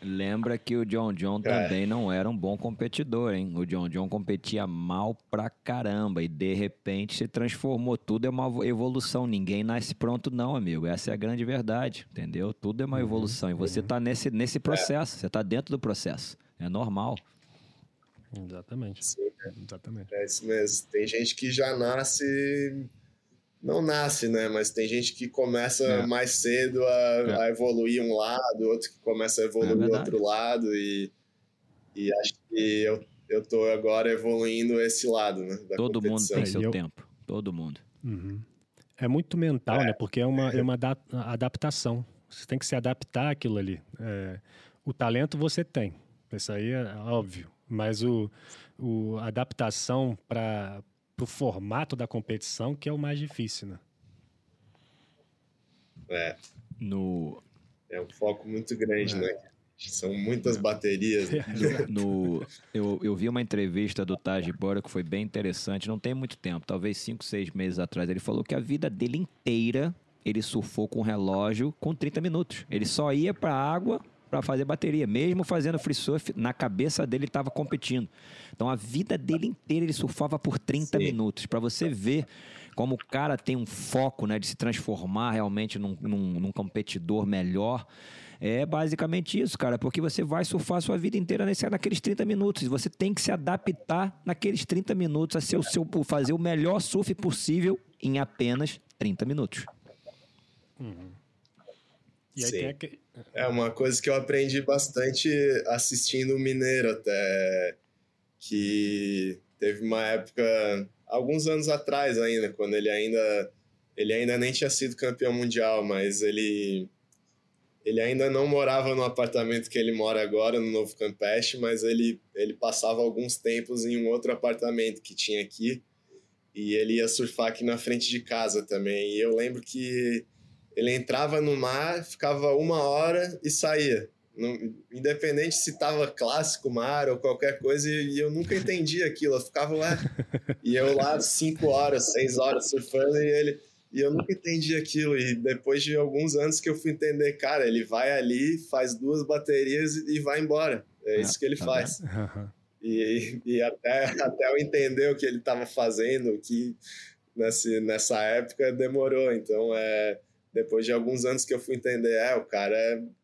Lembra que o John John É. também não era um bom competidor, hein? O John John competia mal pra caramba e de repente se transformou. Tudo é uma evolução. Ninguém nasce pronto, não, amigo. Essa é a grande verdade, entendeu? Tudo é uma evolução. E você tá nesse, nesse processo, você tá dentro do processo. É normal. Exatamente. Sim, Exatamente. É isso mesmo. Tem gente que já nasce. Não nasce, né? Mas tem gente que começa É. mais cedo a, É. a evoluir um lado, outro que começa a É evoluir o verdade. outro lado. E, E acho que eu, eu tô agora evoluindo esse lado, né? Todo mundo tem seu eu... tempo. Todo mundo. Uhum. É muito mental, é. né? Porque é uma, é uma adaptação. Você tem que se adaptar àquilo ali. É, o talento você tem. Isso aí é óbvio. Mas o, o adaptação para o formato da competição que é o mais difícil, né? É. No... É um foco muito grande, é. né? São muitas baterias. No, eu, eu vi uma entrevista do Taj Bora que foi bem interessante. Não tem muito tempo, talvez 5, 6 meses atrás. Ele falou que a vida dele inteira ele surfou com relógio com 30 minutos. Ele só ia para a água para fazer bateria. Mesmo fazendo free surf, na cabeça dele estava competindo. Então a vida dele inteira ele surfava por 30 Sim. minutos. Para você ver como o cara tem um foco né, de se transformar realmente num, num, num competidor melhor. É basicamente isso, cara, porque você vai surfar a sua vida inteira nesse, naqueles 30 minutos. E você tem que se adaptar naqueles 30 minutos a ser o seu, fazer o melhor surf possível em apenas 30 minutos. Uhum. Sim. É uma coisa que eu aprendi bastante assistindo o Mineiro até, que teve uma época, alguns anos atrás ainda, quando ele ainda, ele ainda nem tinha sido campeão mundial, mas ele ele ainda não morava no apartamento que ele mora agora, no Novo Campeche, mas ele, ele passava alguns tempos em um outro apartamento que tinha aqui. E ele ia surfar aqui na frente de casa também. E eu lembro que ele entrava no mar, ficava uma hora e saía. independente se estava clássico mar ou qualquer coisa, e eu nunca entendia aquilo. Eu ficava lá. E eu lá cinco horas, seis horas surfando, e ele e eu nunca entendi aquilo. E depois de alguns anos que eu fui entender, cara, ele vai ali, faz duas baterias e vai embora. É ah, isso que ele tá faz. E, e até, até eu entender o que ele estava fazendo, que nesse, nessa época demorou. Então, é, depois de alguns anos que eu fui entender, é, o cara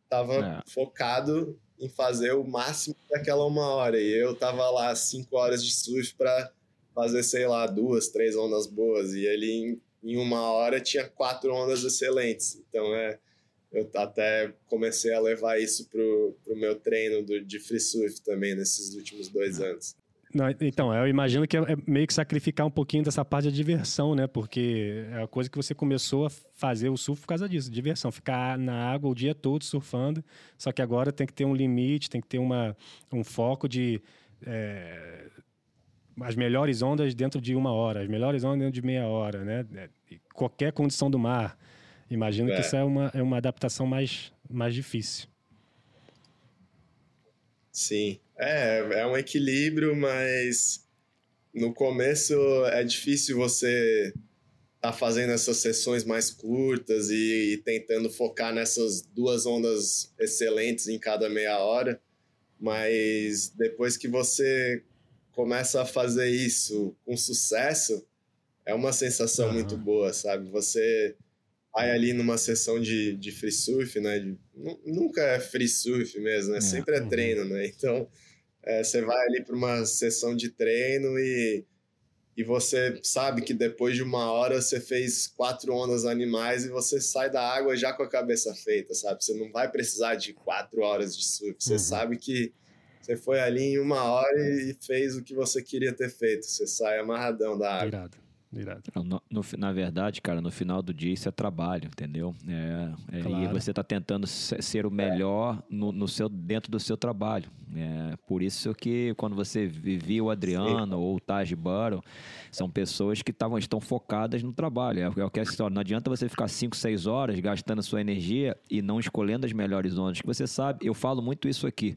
estava é. focado em fazer o máximo daquela uma hora. E eu tava lá cinco horas de surf para fazer, sei lá, duas, três ondas boas. E ele em uma hora tinha quatro ondas excelentes. Então é, eu até comecei a levar isso pro, pro meu treino do, de free surf também nesses últimos dois anos. Não, então, eu imagino que é, é meio que sacrificar um pouquinho dessa parte de diversão, né? Porque é a coisa que você começou a fazer o surf por causa disso, diversão. Ficar na água o dia todo surfando, só que agora tem que ter um limite, tem que ter uma, um foco de é, as melhores ondas dentro de uma hora, as melhores ondas dentro de meia hora, né? É, qualquer condição do mar. Imagino é. que isso é uma, é uma adaptação mais, mais difícil. Sim, é, é um equilíbrio, mas no começo é difícil você tá fazendo essas sessões mais curtas e, e, tentando focar nessas duas ondas excelentes em cada meia hora, mas depois que você começa a fazer isso com sucesso, é uma sensação uhum. muito boa, sabe? Você vai ali numa sessão de, de free surf, né? De, nunca é free surf mesmo, né? É. Sempre é uhum. treino, né? Então, é, você vai ali para uma sessão de treino e, e você sabe que depois de uma hora você fez quatro ondas animais e você sai da água já com a cabeça feita, sabe? Você não vai precisar de quatro horas de surf. Você uhum. sabe que você foi ali em uma hora e fez o que você queria ter feito. Você sai amarradão da água. Irado. Irado. No, no, na verdade, cara, no final do dia isso é trabalho, entendeu? É, é claro. E você está tentando ser o melhor no, no, seu, dentro do seu trabalho. É, por isso que quando você vivia o Adriano Sim. ou o Taj Burrow, são pessoas que tavam, estão focadas no trabalho. É, é o que é história. Não adianta você ficar 5, 6 horas gastando sua energia e não escolhendo as melhores ondas. Que você sabe, eu falo muito isso aqui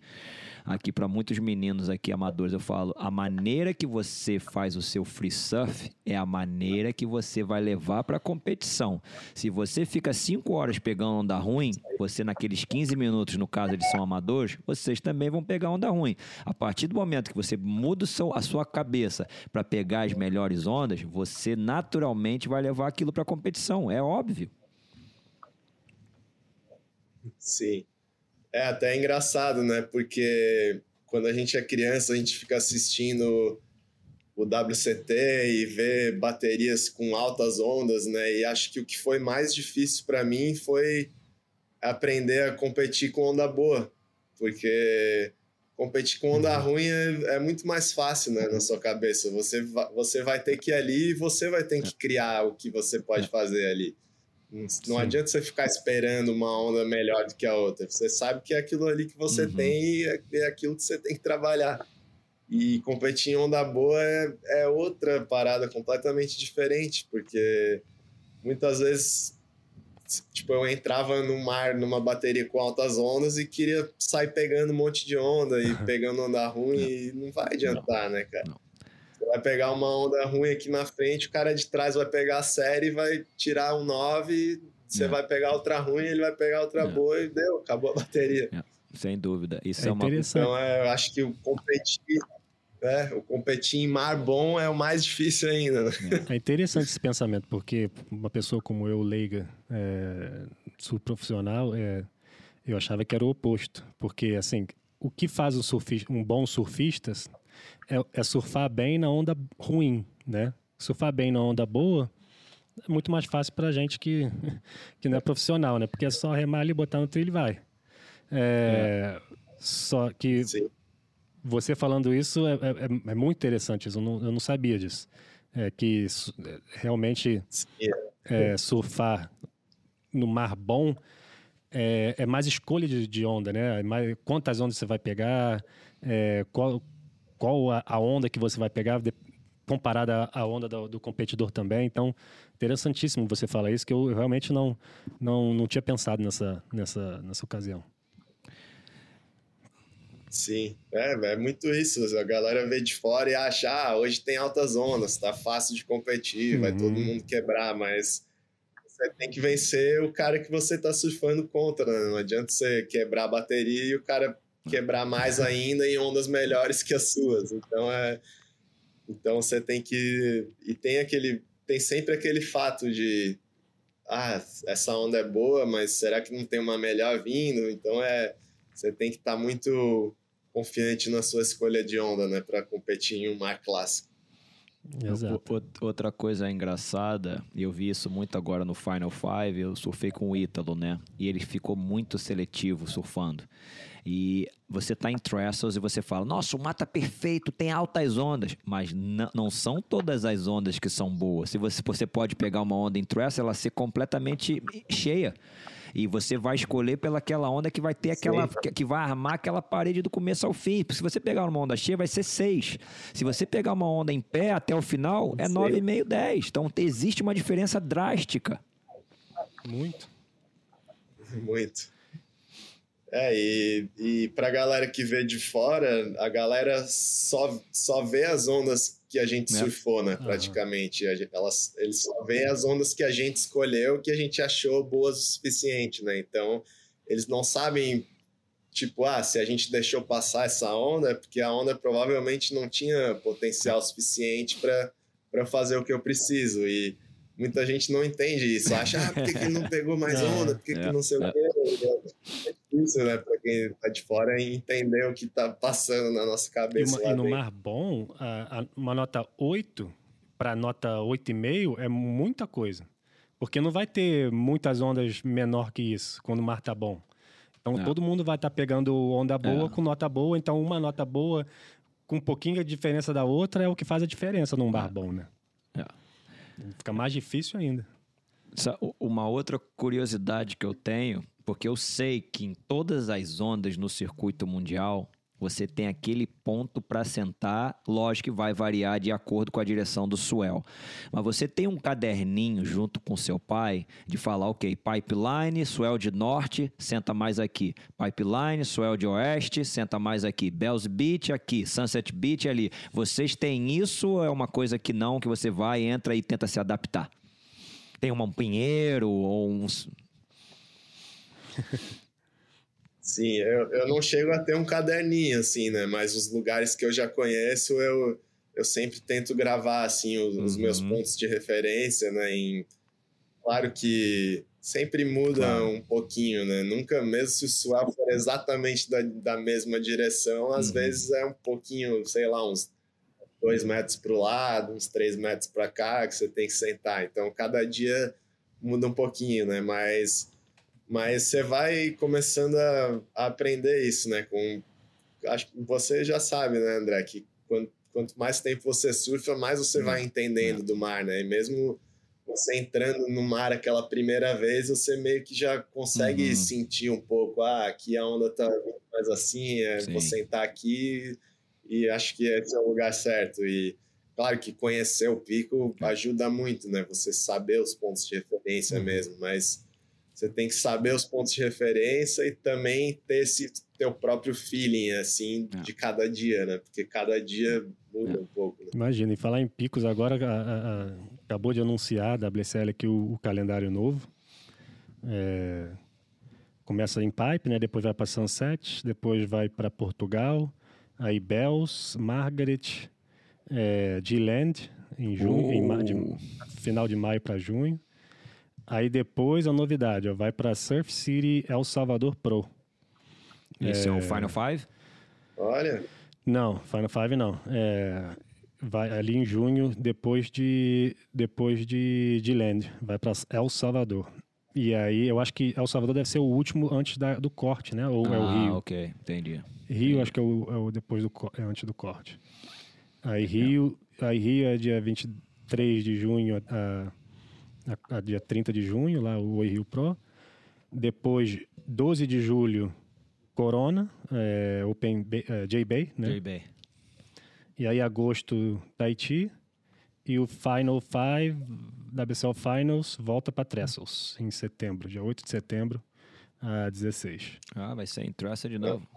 aqui para muitos meninos aqui amadores, eu falo, a maneira que você faz o seu free surf é a maneira que você vai levar para a competição. Se você fica 5 horas pegando onda ruim, você naqueles 15 minutos, no caso de são amadores, vocês também vão pegar onda ruim. A partir do momento que você muda a sua cabeça para pegar as melhores ondas, você naturalmente vai levar aquilo para a competição, é óbvio. Sim. É até engraçado, né? Porque quando a gente é criança, a gente fica assistindo o WCT e vê baterias com altas ondas, né? E acho que o que foi mais difícil para mim foi aprender a competir com onda boa, porque competir com onda uhum. ruim é, é, muito mais fácil, né, na sua cabeça. Você, va você vai ter que ir ali e você vai ter que criar o que você pode é. fazer ali. Não adianta você ficar esperando uma onda melhor do que a outra. Você sabe que é aquilo ali que você uhum. tem é, é aquilo que você tem que trabalhar. E competir em onda boa é, é outra parada completamente diferente, porque muitas vezes tipo, eu entrava no mar numa bateria com altas ondas e queria sair pegando um monte de onda e pegando onda ruim não. e não vai adiantar, não. né, cara? Não. Vai pegar uma onda ruim aqui na frente, o cara de trás vai pegar a série e vai tirar um 9, você vai pegar outra ruim, ele vai pegar outra boa e deu, acabou a bateria. Sem dúvida. Isso é, é uma Então, é, eu acho que o competir é, o competir em mar bom é o mais difícil ainda. Né? É interessante esse pensamento, porque uma pessoa como eu, leiga, é, profissional, é, eu achava que era o oposto. Porque, assim, o que faz um, surfista, um bom surfista é, é, surfar bem na onda ruim, né? Surfar bem na onda boa é muito mais fácil para gente que, que não é profissional, né? Porque é só remar ali, botar no trilho e vai. É, é. Só que Sim você falando isso é, é, é muito interessante, eu não, eu não sabia disso. É que é, realmente é, surfar no mar bom é, é mais escolha de, de, onda, né? É mais, quantas ondas você vai pegar, é, qual, qual a, a, onda que você vai pegar, de, comparada à onda do, do, competidor também. Então, interessantíssimo você falar isso, que eu realmente não, não, não tinha pensado nessa, nessa, nessa ocasião. Sim, é, é muito isso. A galera vê de fora e acha, ah, hoje tem altas ondas, tá fácil de competir, uhum. vai todo mundo quebrar, mas você tem que vencer o cara que você tá surfando contra, né? Não adianta você quebrar a bateria e o cara quebrar mais ainda em ondas melhores que as suas. Então é. Então você tem que. E tem aquele. Tem sempre aquele fato de. Ah, essa onda é boa, mas será que não tem uma melhor vindo? Então é você tem que estar tá muito confiante na sua escolha de onda, né, para competir em um mar clássico. Exato. Outra coisa engraçada, e eu vi isso muito agora no Final Five, eu surfei com o Ítalo, né? E ele ficou muito seletivo surfando. E você tá em trestles e você fala, nossa, o mar tá perfeito, tem altas ondas. Mas não são todas as ondas que são boas. Se você, você pode pegar uma onda em trestles, ela ser completamente cheia. E você vai escolher pelaquela onda que vai ter aquela. Que, que, vai armar aquela parede do começo ao fim. Se você pegar uma onda cheia, vai ser 6. Se você pegar uma onda em pé até o final, é 9,5, 10. Então existe uma diferença drástica. Muito. Muito. É, e, e pra galera que vê de fora, a galera só, só vê as ondas que a gente é. surfou, né? Praticamente. Uhum. Elas, eles só veem as ondas que a gente escolheu, que a gente achou boas o suficiente, né? Então, eles não sabem, tipo, ah, se a gente deixou passar essa onda, é porque a onda provavelmente não tinha potencial suficiente para fazer o que eu preciso. E muita gente não entende isso. Acha, ah, por que, que não pegou mais onda? Por que, é, que não sei é. o quê? É difícil, né, para quem tá de fora entender o que tá passando na nossa cabeça. E, uma, e no mar bom, a, a, uma nota 8 para nota 8,5 é muita coisa. Porque não vai ter muitas ondas menor que isso quando o mar tá bom. Então todo mundo vai estar tá pegando onda boa é. com nota boa. Então uma nota boa com um pouquinho de diferença da outra é o que faz a diferença num bar é. bom, né? Fica mais difícil ainda. Uma outra curiosidade que eu tenho, porque eu sei que em todas as ondas no circuito mundial, você tem aquele ponto para sentar, lógico que vai variar de acordo com a direção do swell. Mas você tem um caderninho junto com seu pai de falar, ok, pipeline, swell de norte, senta mais aqui. Pipeline, swell de oeste, senta mais aqui. Bells Beach aqui, Sunset Beach ali. Vocês têm isso ou é uma coisa que não, que você vai, entra e tenta se adaptar? Tem um pinheiro ou uns... Sim, eu, eu não chego a ter um caderninho, assim, né? Mas os lugares que eu já conheço, eu, eu sempre tento gravar, assim, os, uhum. os meus pontos de referência, né? Em, claro que sempre muda claro. um pouquinho, né? Nunca, mesmo se o swell for exatamente da, da mesma direção, às uhum. vezes é um pouquinho, sei lá, uns dois metros para o lado, uns três metros para cá, que você tem que sentar. Então, cada dia muda um pouquinho, né? Mas mas você vai começando a, a, aprender isso, né? Com, acho que você já sabe, né, André, que quanto, quanto mais tempo você surfa, mais você vai entendendo do mar, né? E mesmo você entrando no mar aquela primeira vez, você meio que já consegue Uhum. sentir um pouco, ah, aqui a onda tá mais assim, é, vou sentar aqui e acho que esse é o lugar certo. E claro que conhecer o pico ajuda muito, né? Você saber os pontos de referência Uhum. mesmo, mas você tem que saber os pontos de referência e também ter esse teu próprio feeling, assim, É. de cada dia, né? Porque cada dia muda um pouco. Né? Imagina, e falar em picos agora, a- a- a- acabou de anunciar a WSL aqui o, o calendário novo. É, começa em Pipe, né? Depois vai para Sunset, depois vai para Portugal, aí Bells, Margaret, é, G-Land, em junho, em ma- de- Uh. final de maio para junho. Aí depois a novidade, ó, vai para Surf City El Salvador Pro. Esse é o Final Five? Olha, Não, Final Five não. É, vai ali em junho, depois de depois de, de Land, vai para El Salvador. E aí eu acho que El Salvador deve ser o último antes da- do corte, né? Ou é o ah, Rio. ok, entendi. Rio acho que é o, é o depois do é antes do corte. Aí Rio, aí Rio é dia 23 de junho a, a, a dia 30 de junho, lá o Oi Rio Pro. Depois 12 de julho Corona, é, Open Bay, é, J-Bay, né? JB. E aí, agosto, Tahiti. E o Final Five, WSL Finals, volta para Trestles, em setembro, dia 8 de setembro a 16. Ah, vai ser em Tressa de novo.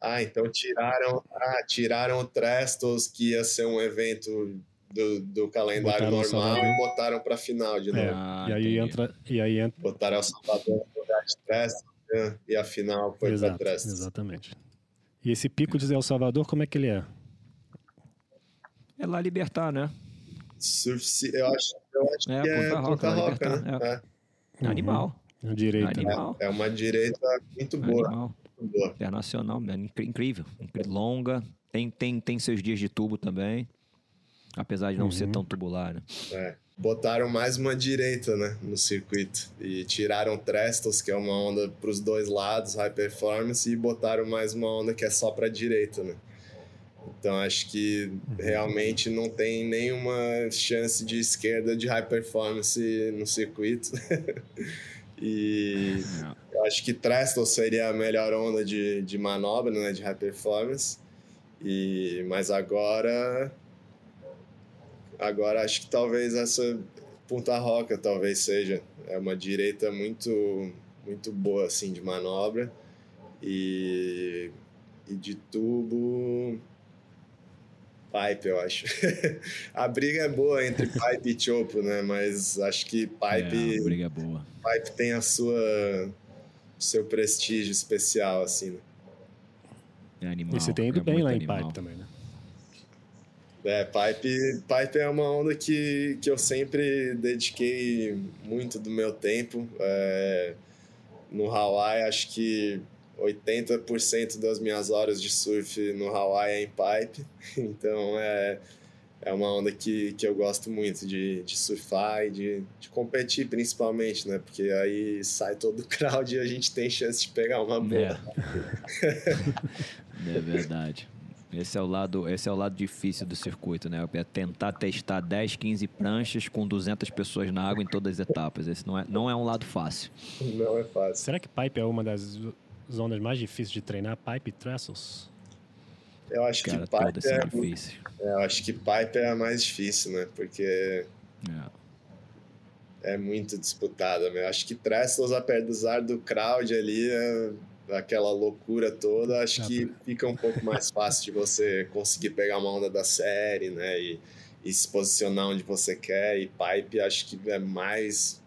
ah, então tiraram, ah, tiraram o Trestos, que ia ser um evento do, do calendário Botaram normal, e botaram para final de novo. É, Ah, e aí entendi. entra. E aí entra. Botaram El Salvador no lugar de Trestos, né? e a final foi para Trestos. exatamente. E esse pico de El Salvador, como é que ele é? É lá libertar, né? Surf eu acho, eu acho É, que é Ponta Roca, Roca, Libertar, né? Uhum. Animal. Na direita. Animal. É, é uma direita muito boa, Animal. muito boa. Internacional, é incri- incrível. incri- Longa. Tem, tem, tem seus dias de tubo também. Apesar de não ser Uhum. tão tubular, né? É. Botaram mais uma direita, né, no circuito. E tiraram Trestos, que é uma onda para os dois lados, high performance, e botaram mais uma onda que é só para direita, né? Então acho que realmente não tem nenhuma chance de esquerda de high performance no circuito. e eu acho que Trestos seria a melhor onda de, de manobra, né, de high performance. E mas agora Agora acho que talvez essa Punta Roca talvez seja é uma direita muito muito boa assim de manobra e, e de tubo pipe eu acho a briga é boa entre pipe e chopo né mas acho que pipe É, a briga é boa. pipe tem a sua seu prestígio especial assim né? É animal. E você tem ido é bem lá em animal. Pipe também, né? É, pipe, pipe é uma onda que, que eu sempre dediquei muito do meu tempo. É, no Hawaii, acho que 80% das minhas horas de surf no Hawaii é em pipe. Então é, é uma onda que, que eu gosto muito de, de surfar e de, de competir, principalmente, né? Porque aí sai todo o crowd e a gente tem chance de pegar uma boa. É. é verdade. Esse é, o lado, esse é o lado difícil do circuito, né? É tentar testar 10, 15 pranchas com 200 pessoas na água em todas as etapas. Esse não é, não é um lado fácil. Não é fácil. Será que Pipe é uma das zonas mais difíceis de treinar? Pipe e Trestles? Eu acho Cara, que pipe são é, difíceis. É, eu acho que pipe é a mais difícil, né? Porque É. é muito disputada. Eu acho que Trestles, apesar do crowd ali, é aquela loucura toda, acho que fica um pouco mais fácil de você conseguir pegar uma onda da série, né? E, e se posicionar onde você quer. E pipe, acho que é mais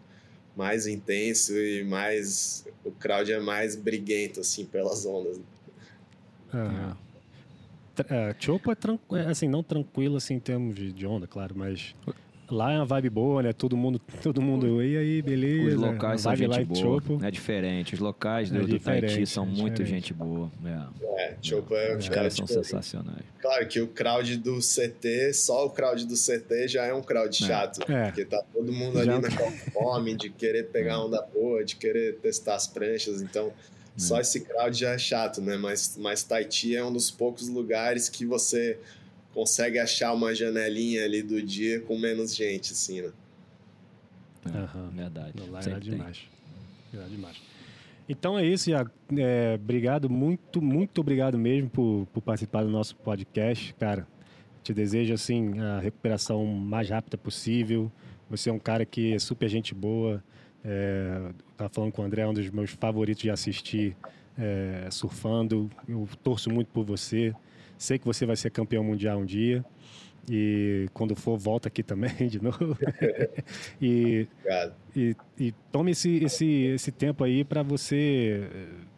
mais intenso e mais o crowd é mais briguento assim pelas ondas. Ah. É, Chopo é, tranqu... é, assim, não tranquilo assim, em termos de, de onda, claro, mas lá é uma vibe boa, né? Todo mundo, todo mundo, e aí, beleza. Os locais são gente em boa. Chopo. É diferente. Os locais do, É do Tahiti são é muito gente boa. É. É, Chopo é, Os é, caras são tipo, sensacionais. Claro que o crowd do CT, só o crowd do CT já é um crowd É. chato. É. Porque tá todo mundo Já- ali naquela fome de querer pegar onda boa, de querer testar as pranchas. Então, Só esse crowd já é chato, né? Mas, mas Tahiti é um dos poucos lugares que você consegue achar uma janelinha ali do dia com menos gente, assim, né? Uhum. Verdade. Não, lá era demais. Era demais. Então é isso, Iago. É, obrigado, muito, muito obrigado mesmo por, por participar do nosso podcast, cara. Te desejo, assim, a recuperação mais rápida possível. Você é um cara que é super gente boa. É, tava falando com o André, é um dos meus favoritos de assistir é, surfando. Eu torço muito por você. Sei que você vai ser campeão mundial um dia. E quando for, volta aqui também de novo. e, e, e, tome esse, esse, esse tempo aí para você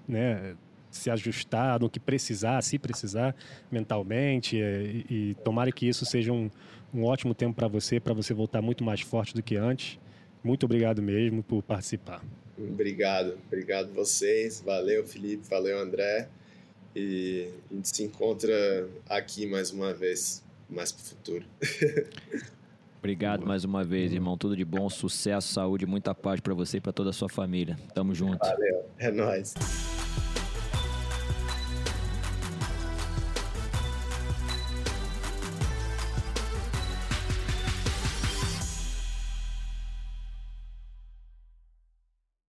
né, se ajustar no que precisar, se precisar, mentalmente. E, e tomara que isso seja um, um ótimo tempo para você, para você voltar muito mais forte do que antes. Muito obrigado mesmo por participar. Obrigado, obrigado vocês. Valeu, Felipe, valeu, André. E a gente se encontra aqui mais uma vez, mais para o futuro. Obrigado mais uma vez, irmão. Tudo de bom, sucesso, saúde, muita paz para você e para toda a sua família. Tamo junto. Valeu, é nóis.